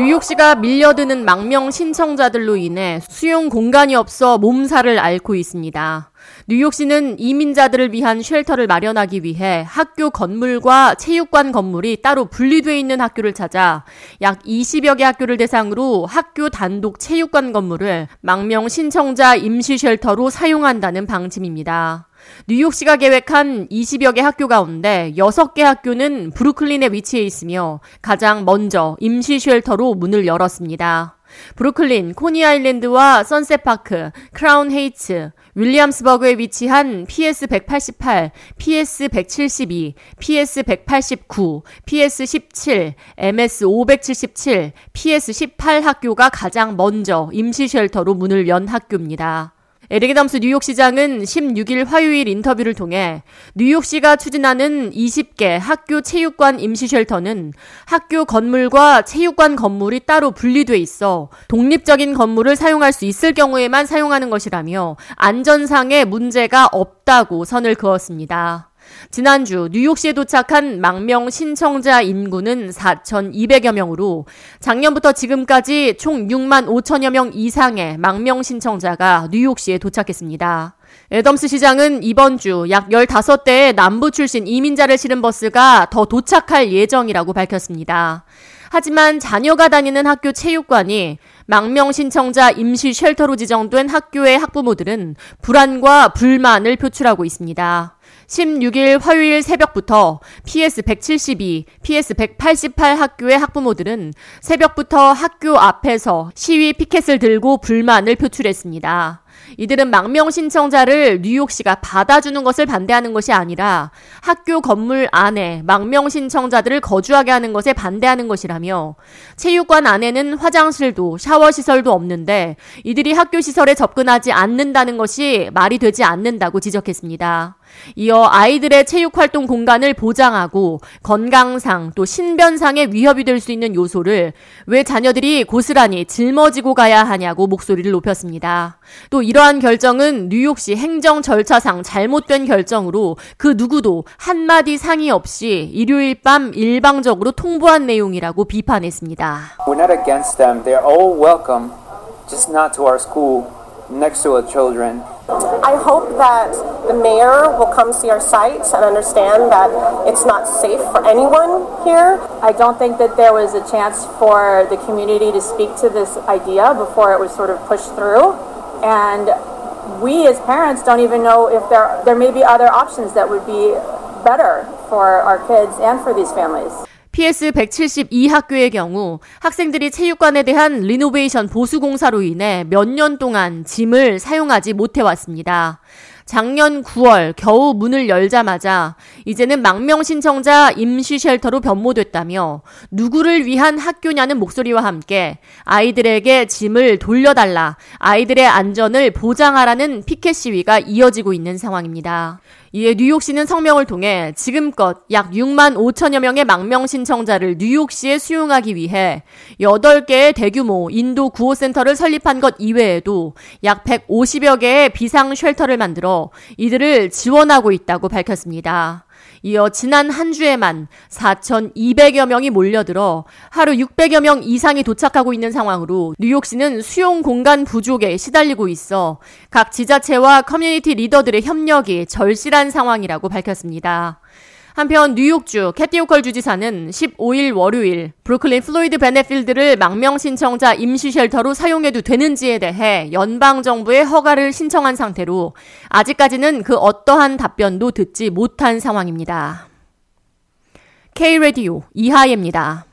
뉴욕시가 밀려드는 망명 신청자들로 인해 수용 공간이 없어 몸살을 앓고 있습니다. 뉴욕시는 이민자들을 위한 shelter를 마련하기 위해 학교 건물과 체육관 건물이 따로 분리되어 있는 학교를 찾아 약 20여 개 학교를 대상으로 학교 단독 체육관 건물을 망명 신청자 임시 shelter로 사용한다는 방침입니다. 뉴욕시가 계획한 20여 개 학교 가운데 6개 학교는 브루클린에 위치해 있으며 가장 먼저 임시 shelter로 문을 열었습니다. 브루클린, 코니 아일랜드와 선셋파크, 크라운 헤이츠, 윌리엄스버그에 위치한 PS 188, PS 172, PS 189, PS 17, MS 577, PS 18 학교가 가장 먼저 임시 shelter로 문을 연 학교입니다. 에릭 아담스 뉴욕시장은 16일 화요일 인터뷰를 통해 뉴욕시가 추진하는 20개 학교 체육관 임시 shelter는 학교 건물과 체육관 건물이 따로 분리돼 있어 독립적인 건물을 사용할 수 있을 경우에만 사용하는 것이라며 안전상의 문제가 없다고 선을 그었습니다. 지난주 뉴욕시에 도착한 망명 신청자 인구는 4,200여 명으로 작년부터 지금까지 총 6만 5천여 명 이상의 망명 신청자가 뉴욕시에 도착했습니다. 애덤스 시장은 이번 주 약 15대의 남부 출신 이민자를 실은 버스가 더 도착할 예정이라고 밝혔습니다. 하지만 자녀가 다니는 학교 체육관이 망명 신청자 임시 쉘터로 지정된 학교의 학부모들은 불안과 불만을 표출하고 있습니다. 16일 화요일 새벽부터 PS172, PS188 학교의 학부모들은 새벽부터 학교 앞에서 시위 피켓을 들고 불만을 표출했습니다. 이들은 망명 신청자를 뉴욕시가 받아주는 것을 반대하는 것이 아니라 학교 건물 안에 망명 신청자들을 거주하게 하는 것에 반대하는 것이라며 체육관 안에는 화장실도 샤워 시설도 없는데 이들이 학교 시설에 접근하지 않는다는 것이 말이 되지 않는다고 지적했습니다. 이어 아이들의 체육 활동 공간을 보장하고 건강상 또 신변상의 위협이 될 수 있는 요소를 왜 자녀들이 고스란히 짊어지고 가야 하냐고 목소리를 높였습니다. 또 이 러한 결정은 뉴욕시 행정 절차상 잘못된 결정으로 그 누구도 한마디 상의 없이 일요일 밤 일방적으로 통보한 내용이라고 비판했습니다. We're not against them. They're all welcome, just not to our school next to our children. I hope that the mayor will come see our site and understand that it's not safe for anyone here. I don't think that there was a chance for the community to speak to this idea before it was sort of pushed through. And we as parents don't even know if there there may be other options that would be better for our kids and for these families. PS 172 학교의 경우 학생들이 체육관에 대한 리노베이션 보수 공사로 인해 몇 년 동안 짐을 사용하지 못해 왔습니다. 작년 9월 겨우 문을 열자마자 이제는 망명 신청자 임시 쉘터로 변모됐다며 누구를 위한 학교냐는 목소리와 함께 아이들에게 짐을 돌려달라, 아이들의 안전을 보장하라는 피켓 시위가 이어지고 있는 상황입니다. 이에 뉴욕시는 성명을 통해 지금껏 약 6만 5천여 명의 망명 신청자를 뉴욕시에 수용하기 위해 8개의 대규모 인도 구호센터를 설립한 것 이외에도 약 150여 개의 비상 쉘터를 만들어 이들을 지원하고 있다고 밝혔습니다. 이어 지난 한 주에만 4,200여 명이 몰려들어 하루 600여 명 이상이 도착하고 있는 상황으로 뉴욕시는 수용 공간 부족에 시달리고 있어 각 지자체와 커뮤니티 리더들의 협력이 절실한 상황이라고 밝혔습니다. 한편 뉴욕주 캐시 호컬 주지사는 15일 월요일 브루클린 플로이드 베넷 필드를 망명 신청자 임시 shelter로 사용해도 되는지에 대해 연방 정부의 허가를 신청한 상태로 아직까지는 그 어떠한 답변도 듣지 못한 상황입니다. K 라디오 이하예입니다.